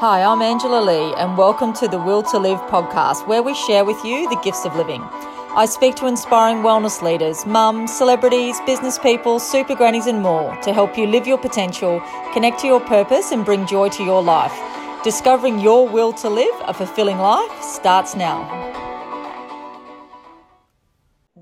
Hi, I'm Angela Lee, and welcome to the Will to Live podcast, where we share with you the gifts of living. I speak to inspiring wellness leaders, mums, celebrities, business people, super grannies, and more to help you live your potential, connect to your purpose, and bring joy to your life. Discovering your will to live a fulfilling life starts now.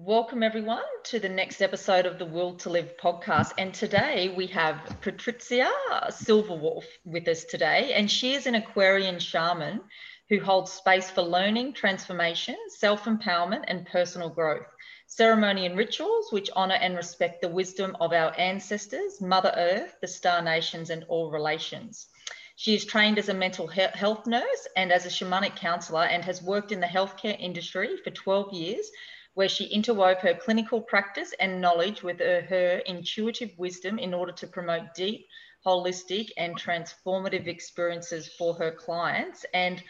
Welcome, everyone, to the next episode of the Will to Live podcast. And today we have Patricia Silverwolf with us today, and she is an Aquarian shaman who holds space for learning, transformation, self empowerment, and personal growth. Ceremony and rituals which honour and respect the wisdom of our ancestors, Mother Earth, the star nations, and all relations. She is trained as a mental health nurse and as a shamanic counsellor and has worked in the healthcare industry for 12 years where she interwove her clinical practice and knowledge with her, her intuitive wisdom in order to promote deep, holistic, and transformative experiences for her clients. And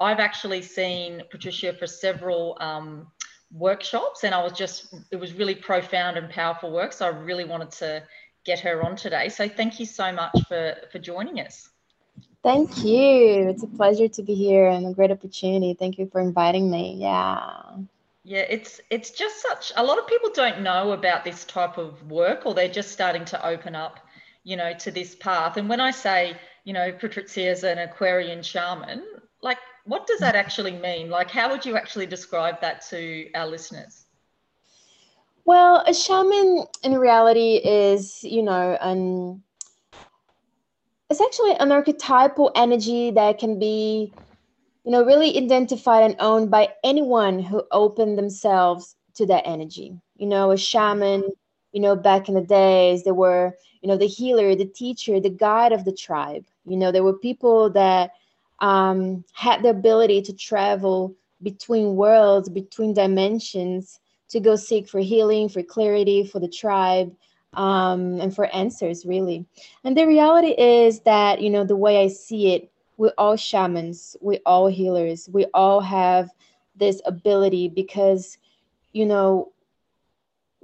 I've actually seen Patricia for several um, workshops, and I was just, it was really profound and powerful work. So I really wanted to get her on today. So thank you so much for, for joining us. Thank you. It's a pleasure to be here and a great opportunity. Thank you for inviting me. Yeah. Yeah, it's it's just such a lot of people don't know about this type of work or they're just starting to open up, you know, to this path. And when I say, you know, Patrizia is an Aquarian shaman, like what does that actually mean? Like how would you actually describe that to our listeners? Well, a shaman in reality is, you know, an it's actually an archetypal energy that can be you know, really identified and owned by anyone who opened themselves to that energy. You know, a shaman, you know, back in the days, they were, you know, the healer, the teacher, the guide of the tribe. You know, there were people that um, had the ability to travel between worlds, between dimensions, to go seek for healing, for clarity, for the tribe, um, and for answers, really. And the reality is that, you know, the way I see it, we're all shamans, we're all healers, we all have this ability because, you know,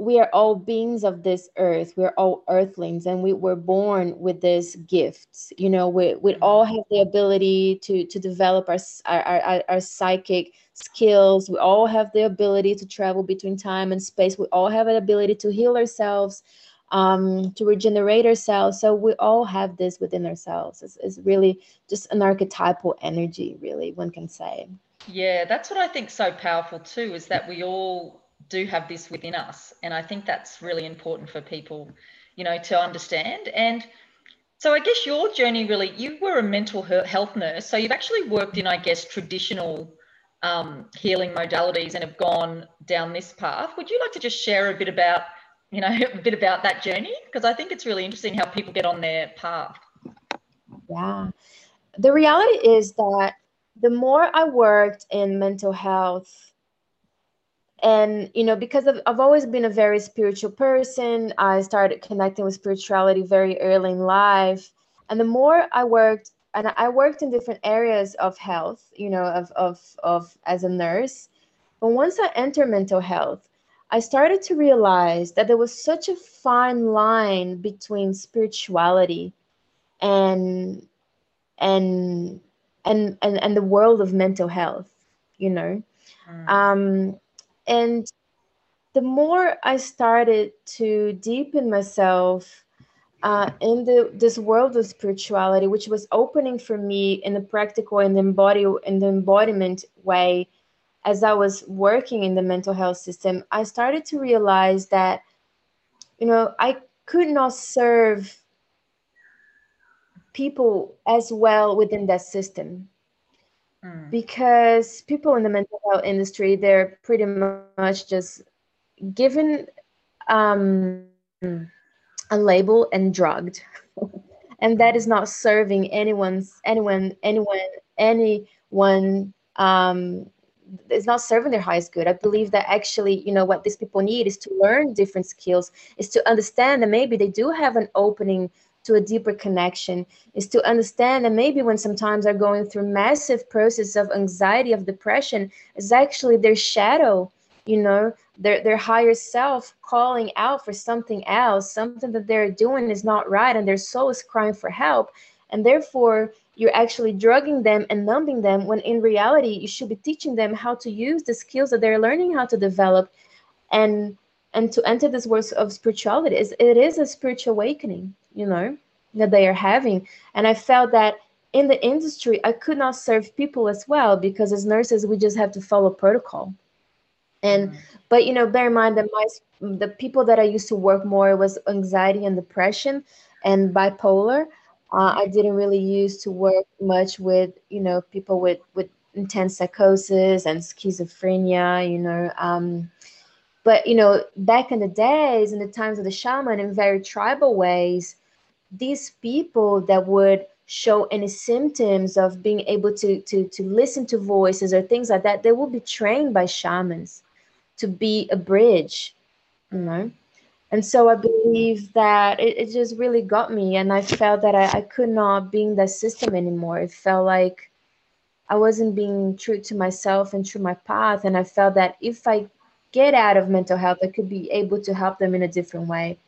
we are all beings of this earth. We're all earthlings, and we were born with this gift. You know, we we mm-hmm. all have the ability to to develop our, our our, our psychic skills. We all have the ability to travel between time and space. We all have an ability to heal ourselves um, to regenerate ourselves. So we all have this within ourselves. It's, it's really just an archetypal energy, really, one can say. Yeah, that's what I think so powerful too, is that we all do have this within us. And I think that's really important for people, you know, to understand. And so I guess your journey really, you were a mental health nurse. So you've actually worked in, I guess, traditional um, healing modalities and have gone down this path. Would you like to just share a bit about you know, a bit about that journey? Because I think it's really interesting how people get on their path. Yeah. The reality is that the more I worked in mental health, and you know because I've, I've always been a very spiritual person i started connecting with spirituality very early in life and the more i worked and i worked in different areas of health you know of of, of as a nurse but once i enter mental health I started to realize that there was such a fine line between spirituality and and and and, and the world of mental health, you know. Mm. Um, and the more I started to deepen myself uh, in the this world of spirituality, which was opening for me in the practical and the embody in the embodiment way, as I was working in the mental health system, I started to realize that, you know, I could not serve people as well within that system mm. because people in the mental health industry they're pretty much just given um, a label and drugged and that is not serving anyone's anyone anyone anyone um, is not serving their highest good. I believe that actually, you know, what these people need is to learn different skills, is to understand that maybe they do have an opening to a deeper connection, is to understand that maybe when sometimes they're going through massive process of anxiety, of depression, is actually their shadow, you know, their their higher self calling out for something else, something that they're doing is not right, and their soul is crying for help and therefore you're actually drugging them and numbing them when in reality you should be teaching them how to use the skills that they're learning how to develop and and to enter this world of spirituality. Is it is a spiritual awakening you know that they are having. And i felt that in the industry i could not serve people as well because as nurses we just have to follow protocol. And mm-hmm. but you know bear in mind that my the people that i used to work more was anxiety and depression and bipolar uh, I didn't really use to work much with, you know, people with with intense psychosis and schizophrenia, you know. Um, but you know, back in the days, in the times of the shaman, in very tribal ways, these people that would show any symptoms of being able to to to listen to voices or things like that, they will be trained by shamans to be a bridge, you know and so i believe that it, it just really got me and i felt that I, I could not be in that system anymore. It felt like i wasn't being true to myself and true my path and i felt that if i get out of mental health i could be able to help them in a different way.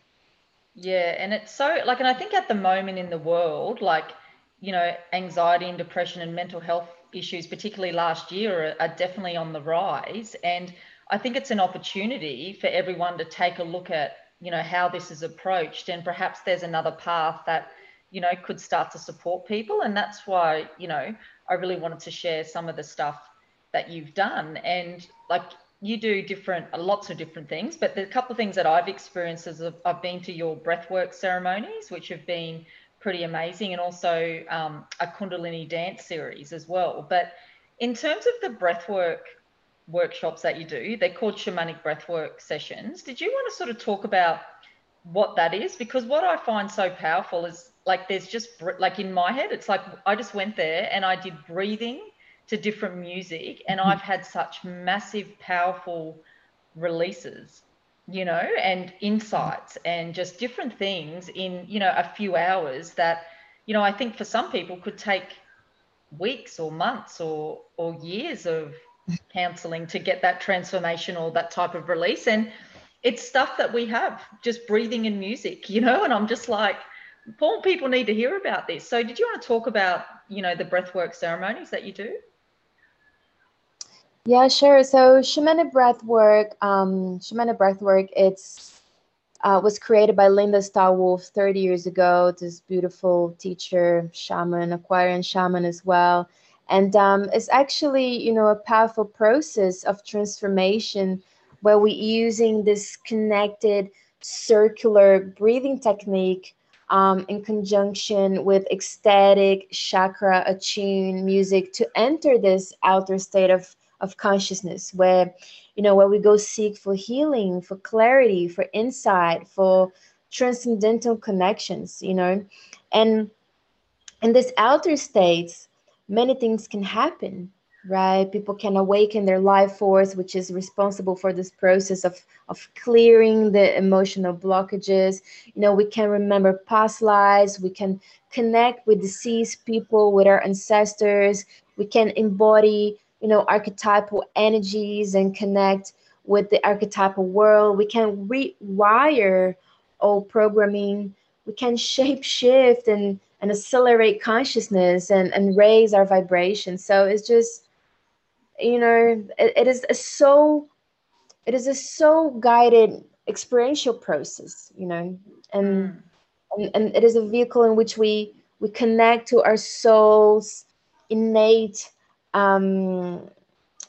Yeah and it's so like and i think at the moment in the world like you know anxiety and depression and mental health issues particularly last year are, are definitely on the rise. And i think it's an opportunity for everyone to take a look at you know how this is approached and perhaps there's another path that you know could start to support people and that's why you know i really wanted to share some of the stuff that you've done. And like you do different lots of different things but the couple of things that i've experienced is i've been to your breathwork ceremonies which have been pretty amazing and also um, a kundalini dance series as well. But in terms of the breathwork workshops that you do. They're called shamanic breathwork sessions. Did you want to sort of talk about what that is? Because what I find so powerful is like there's just like in my head, it's like I just went there and I did breathing to different music, and mm-hmm. I've had such massive, powerful releases you know and insights mm-hmm. and just different things in you know a few hours that you know i think for some people could take weeks or months or or years of counseling to get that transformation or that type of release. And it's stuff that we have, just breathing and music, you know, and I'm just like, Paul, people need to hear about this. So did you want to talk about, you know, the breathwork ceremonies that you do? Yeah, sure. So shamanic breathwork, um, shamanic breathwork, it's uh, was created by Linda Star Wolf 30 years ago. This beautiful teacher, shaman, Aquarian shaman as well and um, it's actually you know a powerful process of transformation where we're using this connected circular breathing technique um, in conjunction with ecstatic chakra attuned music to enter this outer state of, of consciousness where you know where we go seek for healing for clarity for insight for transcendental connections you know. And in this outer states many things can happen right? People can awaken their life force which is responsible for this process of of clearing the emotional blockages. You know we can remember past lives. We can connect with deceased people with our ancestors. We can embody you know archetypal energies and connect with the archetypal world. We can rewire old programming. We can shape shift and and accelerate consciousness and, and raise our vibration. So it's just, you know, it, it is a so, it is a so guided experiential process, you know, and, mm. and, and it is a vehicle in which we, we connect to our soul's innate um,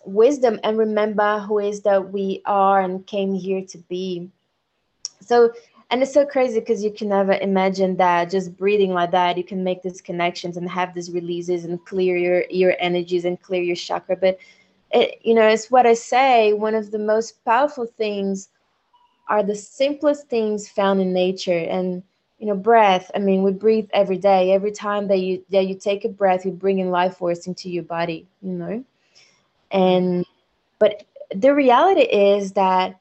wisdom and remember who is that we are and came here to be. So and it's so crazy because you can never imagine that just breathing like that you can make these connections and have these releases and clear your your energies and clear your chakra. But it you know it's what i say one of the most powerful things are the simplest things found in nature. And you know breath i mean we breathe every day. Every time that you that you take a breath you bring in life force into your body you know? And but the reality is that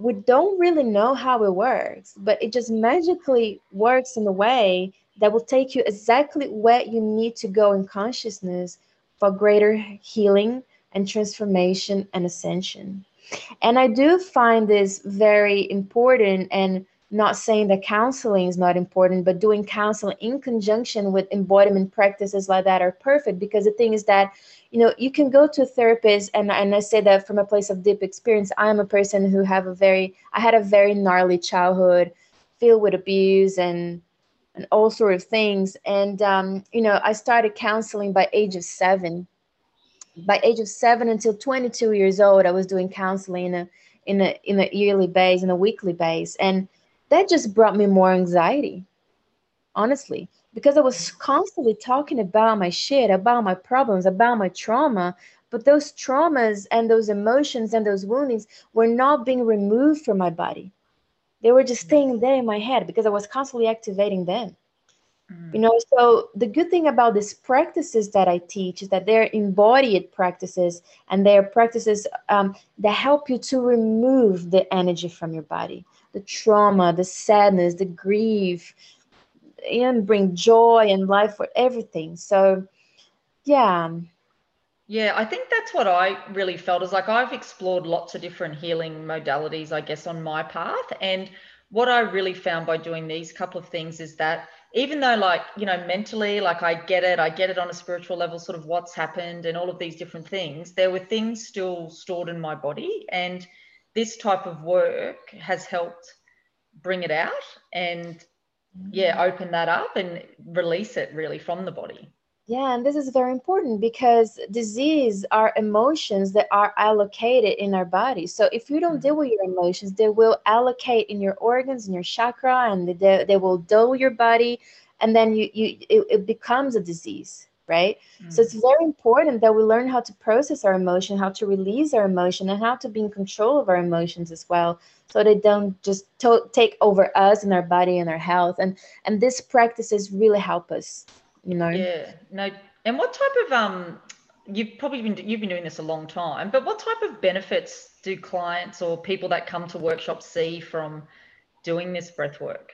we don't really know how it works, but it just magically works in a way that will take you exactly where you need to go in consciousness for greater healing and transformation and ascension. And I do find this very important and not saying that counseling is not important, but doing counseling in conjunction with embodiment practices like that are perfect because the thing is that, you know, you can go to a therapist and, and I say that from a place of deep experience. I am a person who have a very I had a very gnarly childhood filled with abuse and and all sort of things. And um, you know, I started counseling by age of seven. By age of seven until 22 years old, I was doing counseling in a in a in a yearly base, in a weekly base, and that just brought me more anxiety, honestly, because I was constantly talking about my shit, about my problems, about my trauma. But those traumas and those emotions and those woundings were not being removed from my body. They were just staying there in my head because I was constantly activating them. Mm. You know, so the good thing about these practices that I teach is that they're embodied practices and they're practices um, that help you to remove the energy from your body, the trauma, the sadness, the grief, and bring joy and life for everything. So, yeah. Yeah, I think that's what I really felt is like I've explored lots of different healing modalities, I guess, on my path. And what I really found by doing these couple of things is that even though like you know mentally like i get it i get it on a spiritual level sort of what's happened and all of these different things there were things still stored in my body and this type of work has helped bring it out and yeah mm. open that up and release it really from the body yeah, and this is very important because disease are emotions that are allocated in our body. So if you don't deal mm-hmm. with your emotions, they will allocate in your organs, in your chakra, and they, they will dull your body, and then you you it, it becomes a disease, right? Mm-hmm. So it's mm. very important that we learn how to process our emotion, how to release our emotion, and how to be in control of our emotions as well, so they don't just to- take over us and our body and our health. And and these practices really help us you know yeah no and what type of um you've probably been you've been doing this a long time but what type of benefits do clients or people that come to workshops see from doing this breath work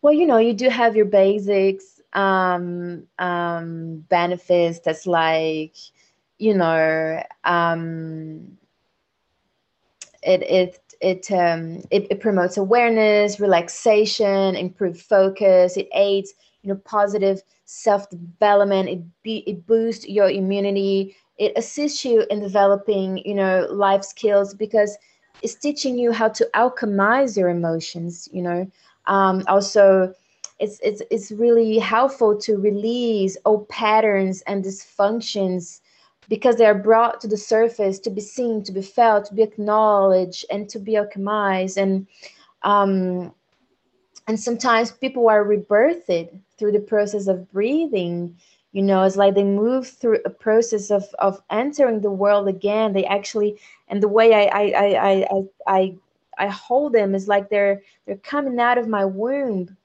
well you know you do have your basics um, um, benefits that's like you know um, it it it, um, it it promotes awareness relaxation improved focus it aids you know positive self development it be it boosts your immunity it assists you in developing you know life skills because it's teaching you how to alchemize your emotions you know. Um, also it's, it's it's really helpful to release old patterns and dysfunctions because they are brought to the surface to be seen to be felt to be acknowledged and to be alchemized and um, and sometimes people are rebirthed through the process of breathing. You know it's like they move through a process of of entering the world again. They actually and the way i i i i i, I hold them is like they're they're coming out of my womb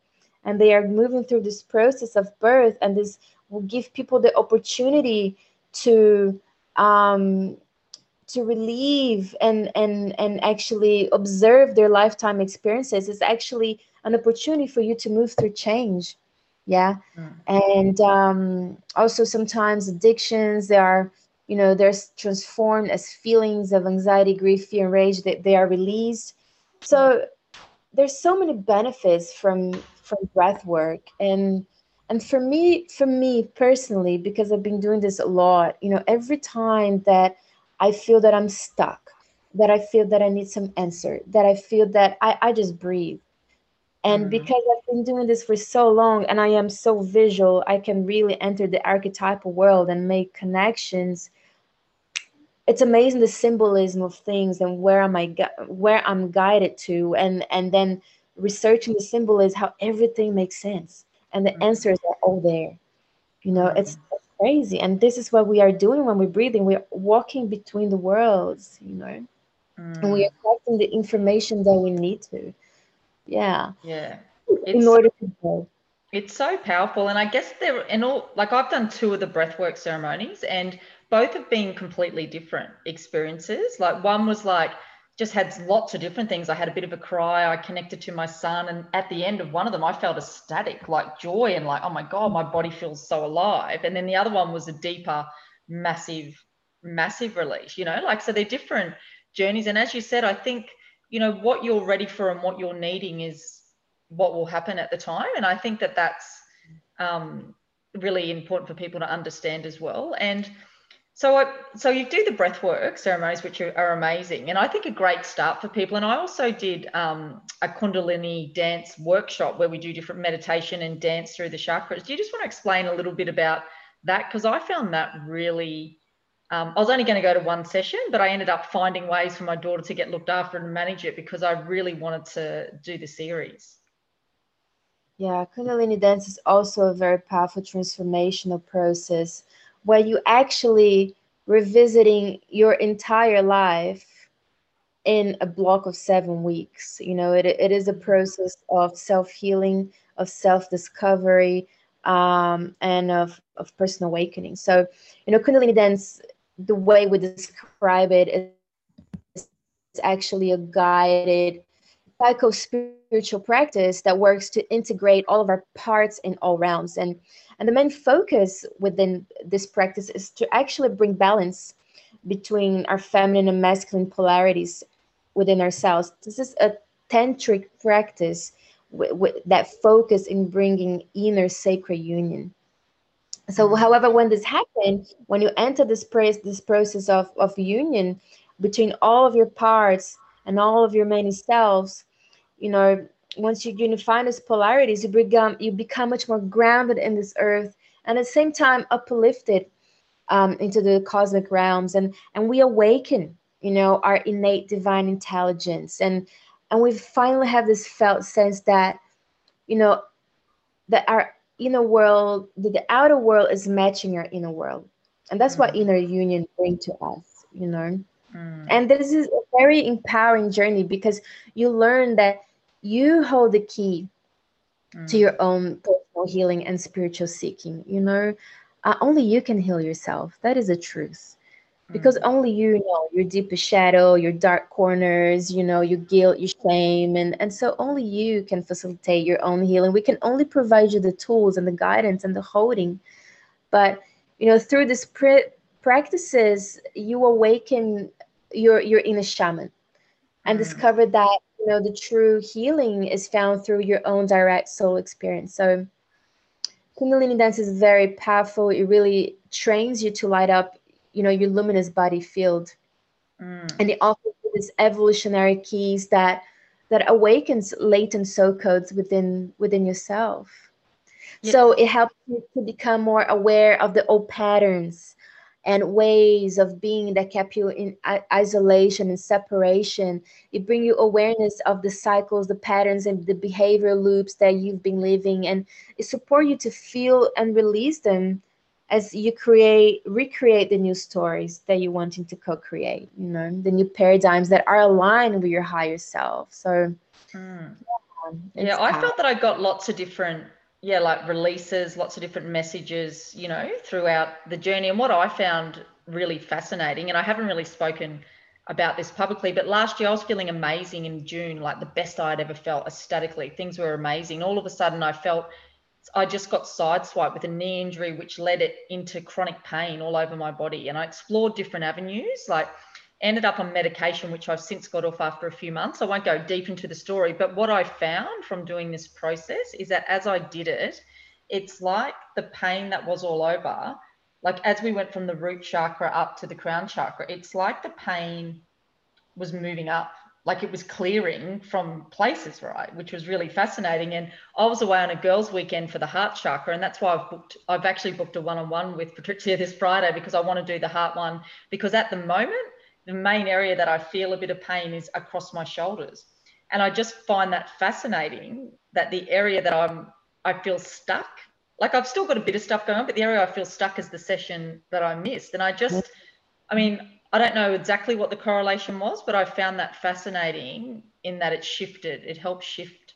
and they are moving through this process of birth and this will give people the opportunity to um to relieve and and and actually observe their lifetime experiences. Is actually an opportunity for you to move through change yeah? Mm. and um, also sometimes addictions they are you know they're transformed as feelings of anxiety grief fear and rage that they are released. So there's so many benefits from from breath work and and for me for me personally because i've been doing this a lot you know every time that i feel that i'm stuck that i feel that i need some answer that i feel that i, I just breathe and mm-hmm. because I've been doing this for so long and I am so visual, I can really enter the archetypal world and make connections. It's amazing the symbolism of things and where am I where I'm guided to and and then researching the symbol is how everything makes sense and the mm-hmm. answers are all there. You know, mm-hmm. it's crazy and this is what we are doing when we're breathing. We're walking between the worlds, you know. And we mm. are collecting the information that we need to yeah yeah in it's, order to go it's so powerful and i guess there and all like i've done two of the breathwork ceremonies and both have been completely different experiences like one was like just had lots of different things. I had a bit of a cry. I connected to my son and at the end of one of them i felt ecstatic like joy and like oh my god my body feels so alive. And then the other one was a deeper massive massive release you know? Like so they're different journeys. And as you said i think you know what you're ready for and what you're needing is what will happen at the time. And i think that that's um, really important for people to understand as well. And so, I, so you do the breathwork ceremonies, which are, are, amazing, and I think a great start for people. And I also did um, a Kundalini dance workshop where we do different meditation and dance through the chakras. Do you just want to explain a little bit about that? Because I found that really. Um, I was only going to go to one session, but I ended up finding ways for my daughter to get looked after and manage it because I really wanted to do the series. Yeah, Kundalini dance is also a very powerful transformational process where you actually revisiting your entire life in a block of seven weeks. You know, it, it is a process of self healing, of self discovery, um, and of, of personal awakening. So, you know, Kundalini dance, the way we describe it is actually a guided psycho spiritual practice that works to integrate all of our parts in all rounds. And and the main focus within this practice is to actually bring balance between our feminine and masculine polarities within ourselves. This is a tantric practice with, with that focus in bringing inner sacred union. So, mm-hmm. however, when this happens, when you enter this, praise, this process of, of union between all of your parts and all of your many selves, you know, once you unify these polarities, you become you become much more grounded in this earth, and at the same time uplifted um, into the cosmic realms, and and we awaken, you know, our innate divine intelligence, and and we finally have this felt sense that, you know, that our inner world, that the outer world is matching our inner world, and that's mm. what inner union bring to us, you know. Mm. And this is a very empowering journey because you learn that you hold the key mm. to your own personal healing and spiritual seeking you know uh, only you can heal yourself that is the truth because mm. only you know your deepest shadow your dark corners you know your guilt your shame and and so only you can facilitate your own healing we can only provide you the tools and the guidance and the holding but you know through these pr- practices you awaken your your inner shaman and mm. discover that know the true healing is found through your own direct soul experience so kundalini dance is very powerful it really trains you to light up you know your luminous body field mm. and it offers these evolutionary keys that that awakens latent soul codes within within yourself yeah. so it helps you to become more aware of the old patterns and ways of being that kept you in isolation and separation. It bring you awareness of the cycles, the patterns, and the behavior loops that you've been living, and it support you to feel and release them as you create, recreate the new stories that you're wanting to co-create. You know, the new paradigms that are aligned with your higher self. So. Mm. Yeah, yeah I felt that I got lots of different yeah, like releases, lots of different messages, you know, throughout the journey. And what I found really fascinating, and I haven't really spoken about this publicly, but last year I was feeling amazing in June, like the best I'd ever felt aesthetically. Things were amazing. All of a sudden, I felt I just got sideswiped with a knee injury, which led it into chronic pain all over my body. And I explored different avenues, like ended up on medication, which I've since got off after a few months. I won't go deep into the story, but what I found from doing this process is that as I did it, it's like the pain that was all over, like as we went from the root chakra up to the crown chakra, it's like the pain was moving up, like it was clearing from places, right? Which was really fascinating. And I was away on a girls' weekend for the heart chakra, and that's why I've booked, I've actually booked a one on one with Patricia this Friday because I want to do the heart one because at the moment, the main area that I feel a bit of pain is across my shoulders. And I just find that fascinating that the area that I'm, I feel stuck, like I've still got a bit of stuff going on, but the area I feel stuck is the session that I missed. And I just, I mean, I don't know exactly what the correlation was, but I found that fascinating in that it shifted. It helped shift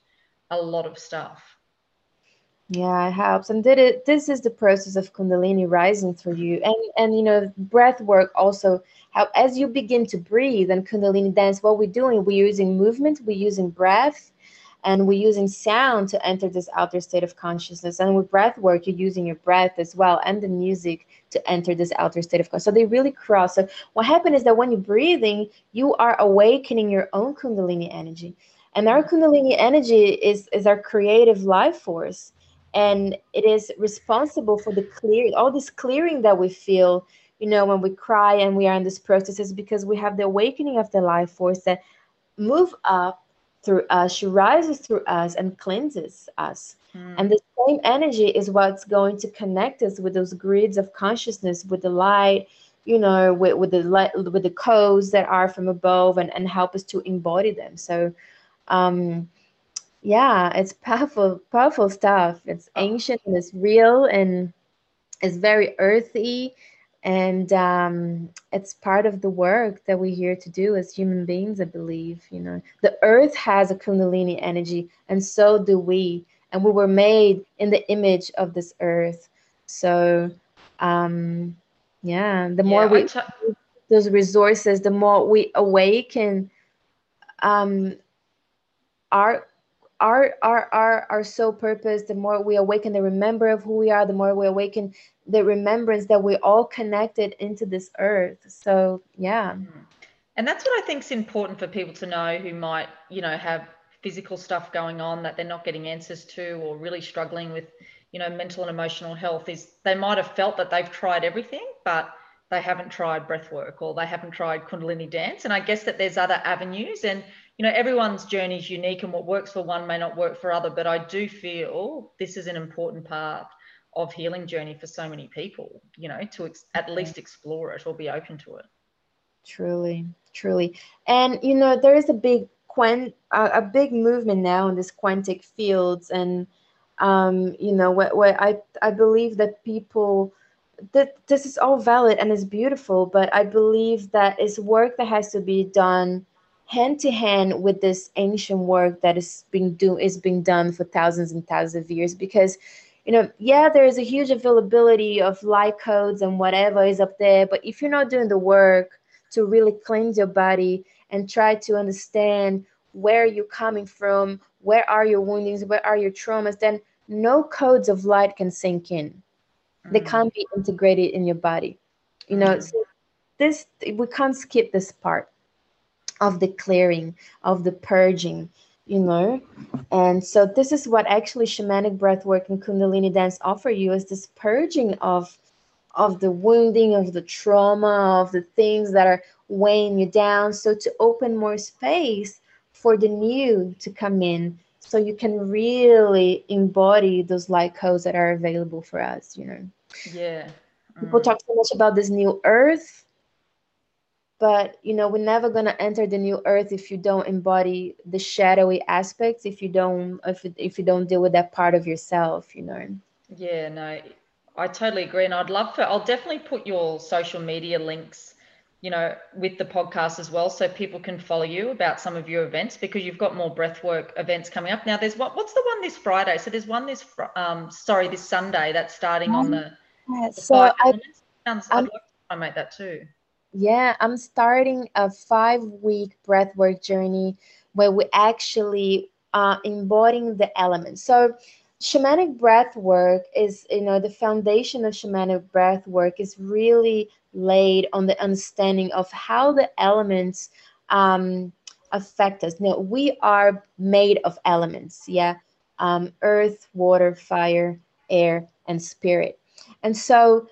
a lot of stuff. Yeah, it helps. And did it this is the process of Kundalini rising through you. And and you know, breath work also how as you begin to breathe and Kundalini dance, what we're doing, we're using movement, we're using breath, and we're using sound to enter this outer state of consciousness. And with breath work you're using your breath as well and the music to enter this outer state of consciousness so they really cross. So what happens is that when you're breathing you are awakening your own kundalini energy. And our kundalini energy is is our creative life force and it is responsible for the clear all this clearing that we feel you know when we cry and we are in this process is because we have the awakening of the life force that move up through us she rises through us and cleanses us mm. and the same energy is what's going to connect us with those grids of consciousness with the light you know with, with the light with the codes that are from above and, and help us to embody them so um yeah it's powerful powerful stuff. It's oh. ancient and it's real and it's very earthy and um, it's part of the work that we're here to do as human beings i believe you know. The earth has a kundalini energy and so do we and we were made in the image of this earth. So um, yeah the more yeah, we t- those resources the more we awaken um, our our our our our soul purpose the more we awaken the remember of who we are the more we awaken the remembrance that we're all connected into this earth. So yeah. Mm. and that's what i think is important for people to know who might you know have physical stuff going on that they're not getting answers to or really struggling with you know mental and emotional health is they might have felt that they've tried everything but they haven't tried breath work or they haven't tried kundalini dance. And i guess that there's other avenues and you know everyone's journey is unique and what works for one may not work for other but i do feel this is an important part of healing journey for so many people you know to ex- at least explore it or be open to it. Truly truly. And you know there is a big uh, a big movement now in this quantic fields and um you know what, what i i believe that people that this is all valid and is beautiful but i believe that it's work that has to be done hand to hand with this ancient work that is being do is being done for thousands and thousands of years because you know yeah there is a huge availability of light codes and whatever is up there but if you're not doing the work to really cleanse your body and try to understand where you're coming from where are your woundings where are your traumas then no codes of light can sink in mm-hmm. they mm. can't be integrated in your body you know mm-hmm. so this we can't skip this part of the clearing, of the purging, you know. And so this is what actually shamanic breath work and kundalini dance offer you is this purging of of the wounding, of the trauma, of the things that are weighing you down. So to open more space for the new to come in so you can really embody those light codes that are available for us, you know. Yeah. Mm. People talk so much about this new earth but you know we're never going to enter the new earth if you don't embody the shadowy aspects if you don't if, if you don't deal with that part of yourself you know? Yeah no i totally agree and i'd love for i'll definitely put your social media links you know with the podcast as well so people can follow you about some of your events because you've got more breathwork events coming up. Now there's what what's the one this friday? So there's one this um sorry this sunday that's starting um, on the, yeah, the so I, Sounds, I'd like to make that too yeah, I'm starting a five week breathwork journey where we actually are embodying the elements. So, shamanic breath work is, you know, the foundation of shamanic breath work is really laid on the understanding of how the elements um, affect us. Now, we are made of elements, yeah, um, earth, water, fire, air, and spirit. And so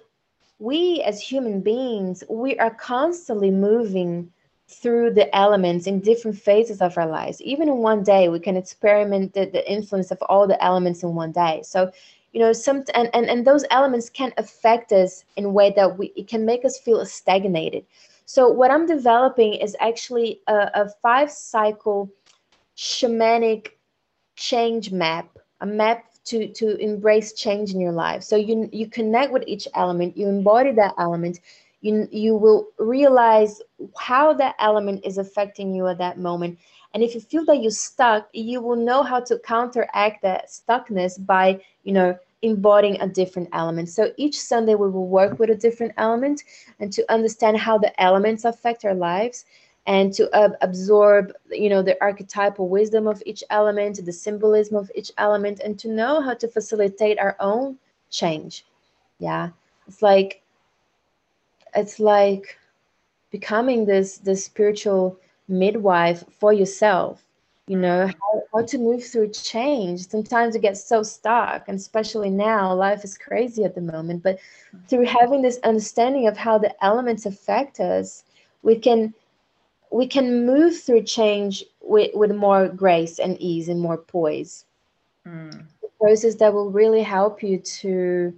we as human beings, we are constantly moving through the elements in different phases of our lives. Even in one day, we can experiment the, the influence of all the elements in one day. So, you know, some and, and, and those elements can affect us in a way that we it can make us feel stagnated. So what I'm developing is actually a, a five cycle shamanic change map, a map to to embrace change in your life. So you you connect with each element you embody that element you you will realize how that element is affecting you at that moment. And if you feel that you're stuck you will know how to counteract that stuckness by you know embodying a different element. So each sunday we will work with a different element and to understand how the elements affect our lives and to uh, absorb you know the archetypal wisdom of each element the symbolism of each element and to know how to facilitate our own change. Yeah. It's like it's like becoming this this spiritual midwife for yourself you know how, how to move through change. Sometimes it gets so stuck and especially now life is crazy at the moment but through having this understanding of how the elements affect us we can we can move through change with, with more grace and ease and more poise. Mm. process that will really help you to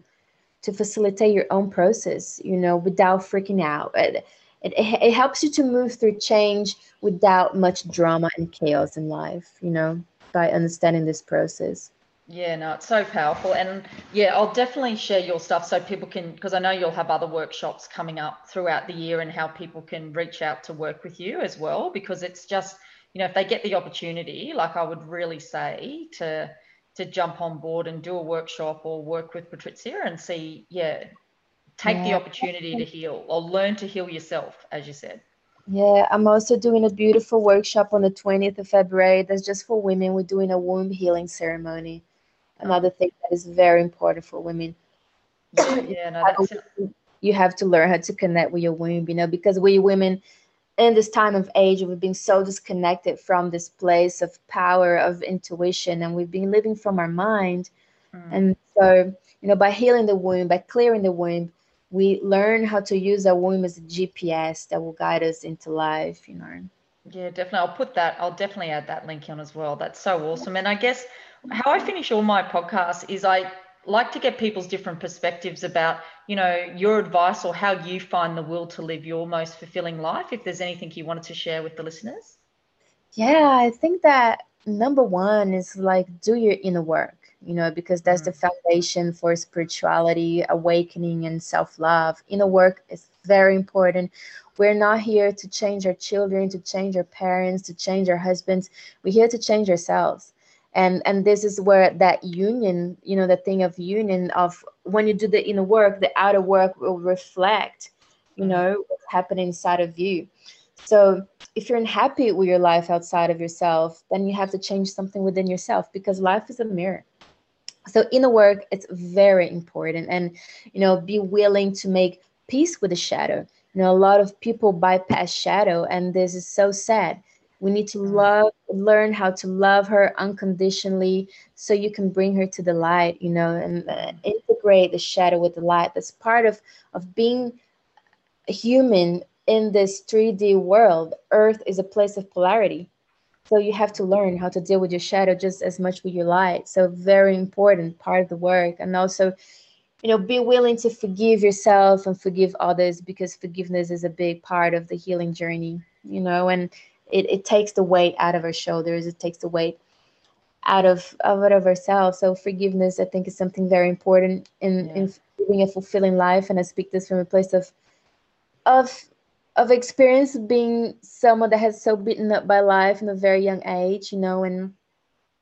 to facilitate your own process you know without freaking out. It, it, it helps you to move through change without much drama and chaos in life you know by understanding this process yeah, no, it's so powerful. And yeah, I'll definitely share your stuff so people can, because I know you'll have other workshops coming up throughout the year and how people can reach out to work with you as well. Because it's just, you know, if they get the opportunity, like I would really say to, to jump on board and do a workshop or work with Patrizia and see, yeah, take yeah. the opportunity to heal or learn to heal yourself, as you said. Yeah, I'm also doing a beautiful workshop on the 20th of February. That's just for women. We're doing a womb healing ceremony another thing that is very important for women. Yeah, no, you have to learn how to connect with your womb, you know, because we women in this time of age, we've been so disconnected from this place of power, of intuition, and we've been living from our mind. Mm. And so, you know, by healing the womb, by clearing the womb, we learn how to use our womb as a GPS that will guide us into life, you know. Yeah, definitely. I'll put that, I'll definitely add that link on as well. That's so awesome. And I guess how I finish all my podcasts is I like to get people's different perspectives about, you know, your advice or how you find the will to live your most fulfilling life. If there's anything you wanted to share with the listeners. Yeah, I think that number one is like do your inner work, you know, because that's mm-hmm. the foundation for spirituality, awakening, and self love. Inner work is very important. We're not here to change our children, to change our parents, to change our husbands. We're here to change ourselves and and this is where that union you know the thing of union of when you do the inner work the outer work will reflect you mm-hmm. know what's happening inside of you. So if you're unhappy with your life outside of yourself then you have to change something within yourself because life is a mirror. So inner work it's very important. And you know be willing to make peace with the shadow. You know a lot of people bypass shadow and this is so sad we need to mm. love, learn how to love her unconditionally so you can bring her to the light, you know, and uh, integrate the shadow with the light. That's part of, of being human in this 3D world. Earth is a place of polarity. So you have to learn how to deal with your shadow just as much with your light. So very important part of the work. And also, you know, be willing to forgive yourself and forgive others because forgiveness is a big part of the healing journey, you know, and it, it takes the weight out of our shoulders. It takes the weight out of out of ourselves. So forgiveness i think is something very important in yeah. in living a fulfilling life. And i speak this from a place of of of experience being someone that has so beaten up by life in a very young age you know and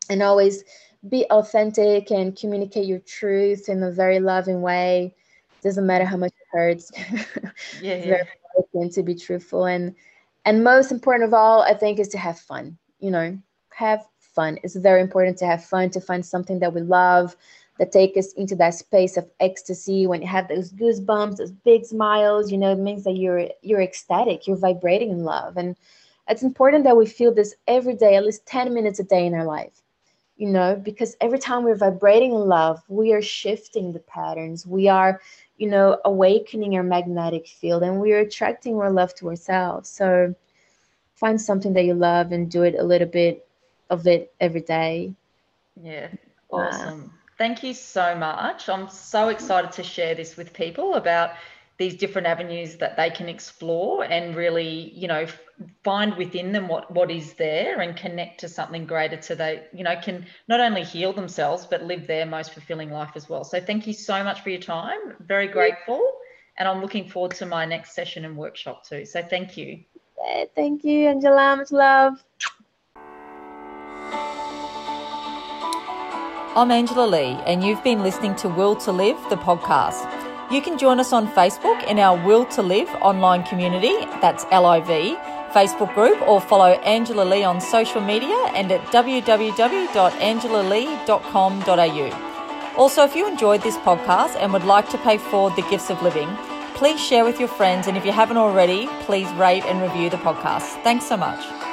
and always be authentic and communicate your truth in a very loving way. Doesn't matter how much it hurts. Yeah, yeah. very important to be truthful. And and most important of all i think is to have fun you know? Have fun. It's very important to have fun to find something that we love that take us into that space of ecstasy when you have those goosebumps those big smiles you know? It means that you're you're ecstatic you're vibrating in love. And it's important that we feel this every day at least 10 minutes a day in our life you know? Because every time we're vibrating in love we are shifting the patterns. We are you know, awakening our magnetic field and we're attracting more love to ourselves. So find something that you love and do it a little bit of it every day. Yeah, awesome. Uh, Thank you so much. I'm so excited to share this with people about these different avenues that they can explore and really, you know, find within them what what is there and connect to something greater so they you know can not only heal themselves but live their most fulfilling life as well. So thank you so much for your time. Very grateful. And i'm looking forward to my next session and workshop too. So thank you. Thank you angela much love. I'm angela lee and you've been listening to will to live the podcast you can join us on facebook in our will to live online community that's liv Facebook group or follow Angela Lee on social media and at www.angelalee.com.au. Also, if you enjoyed this podcast and would like to pay forward the gifts of living, please share with your friends. And if you haven't already, please rate and review the podcast. Thanks so much.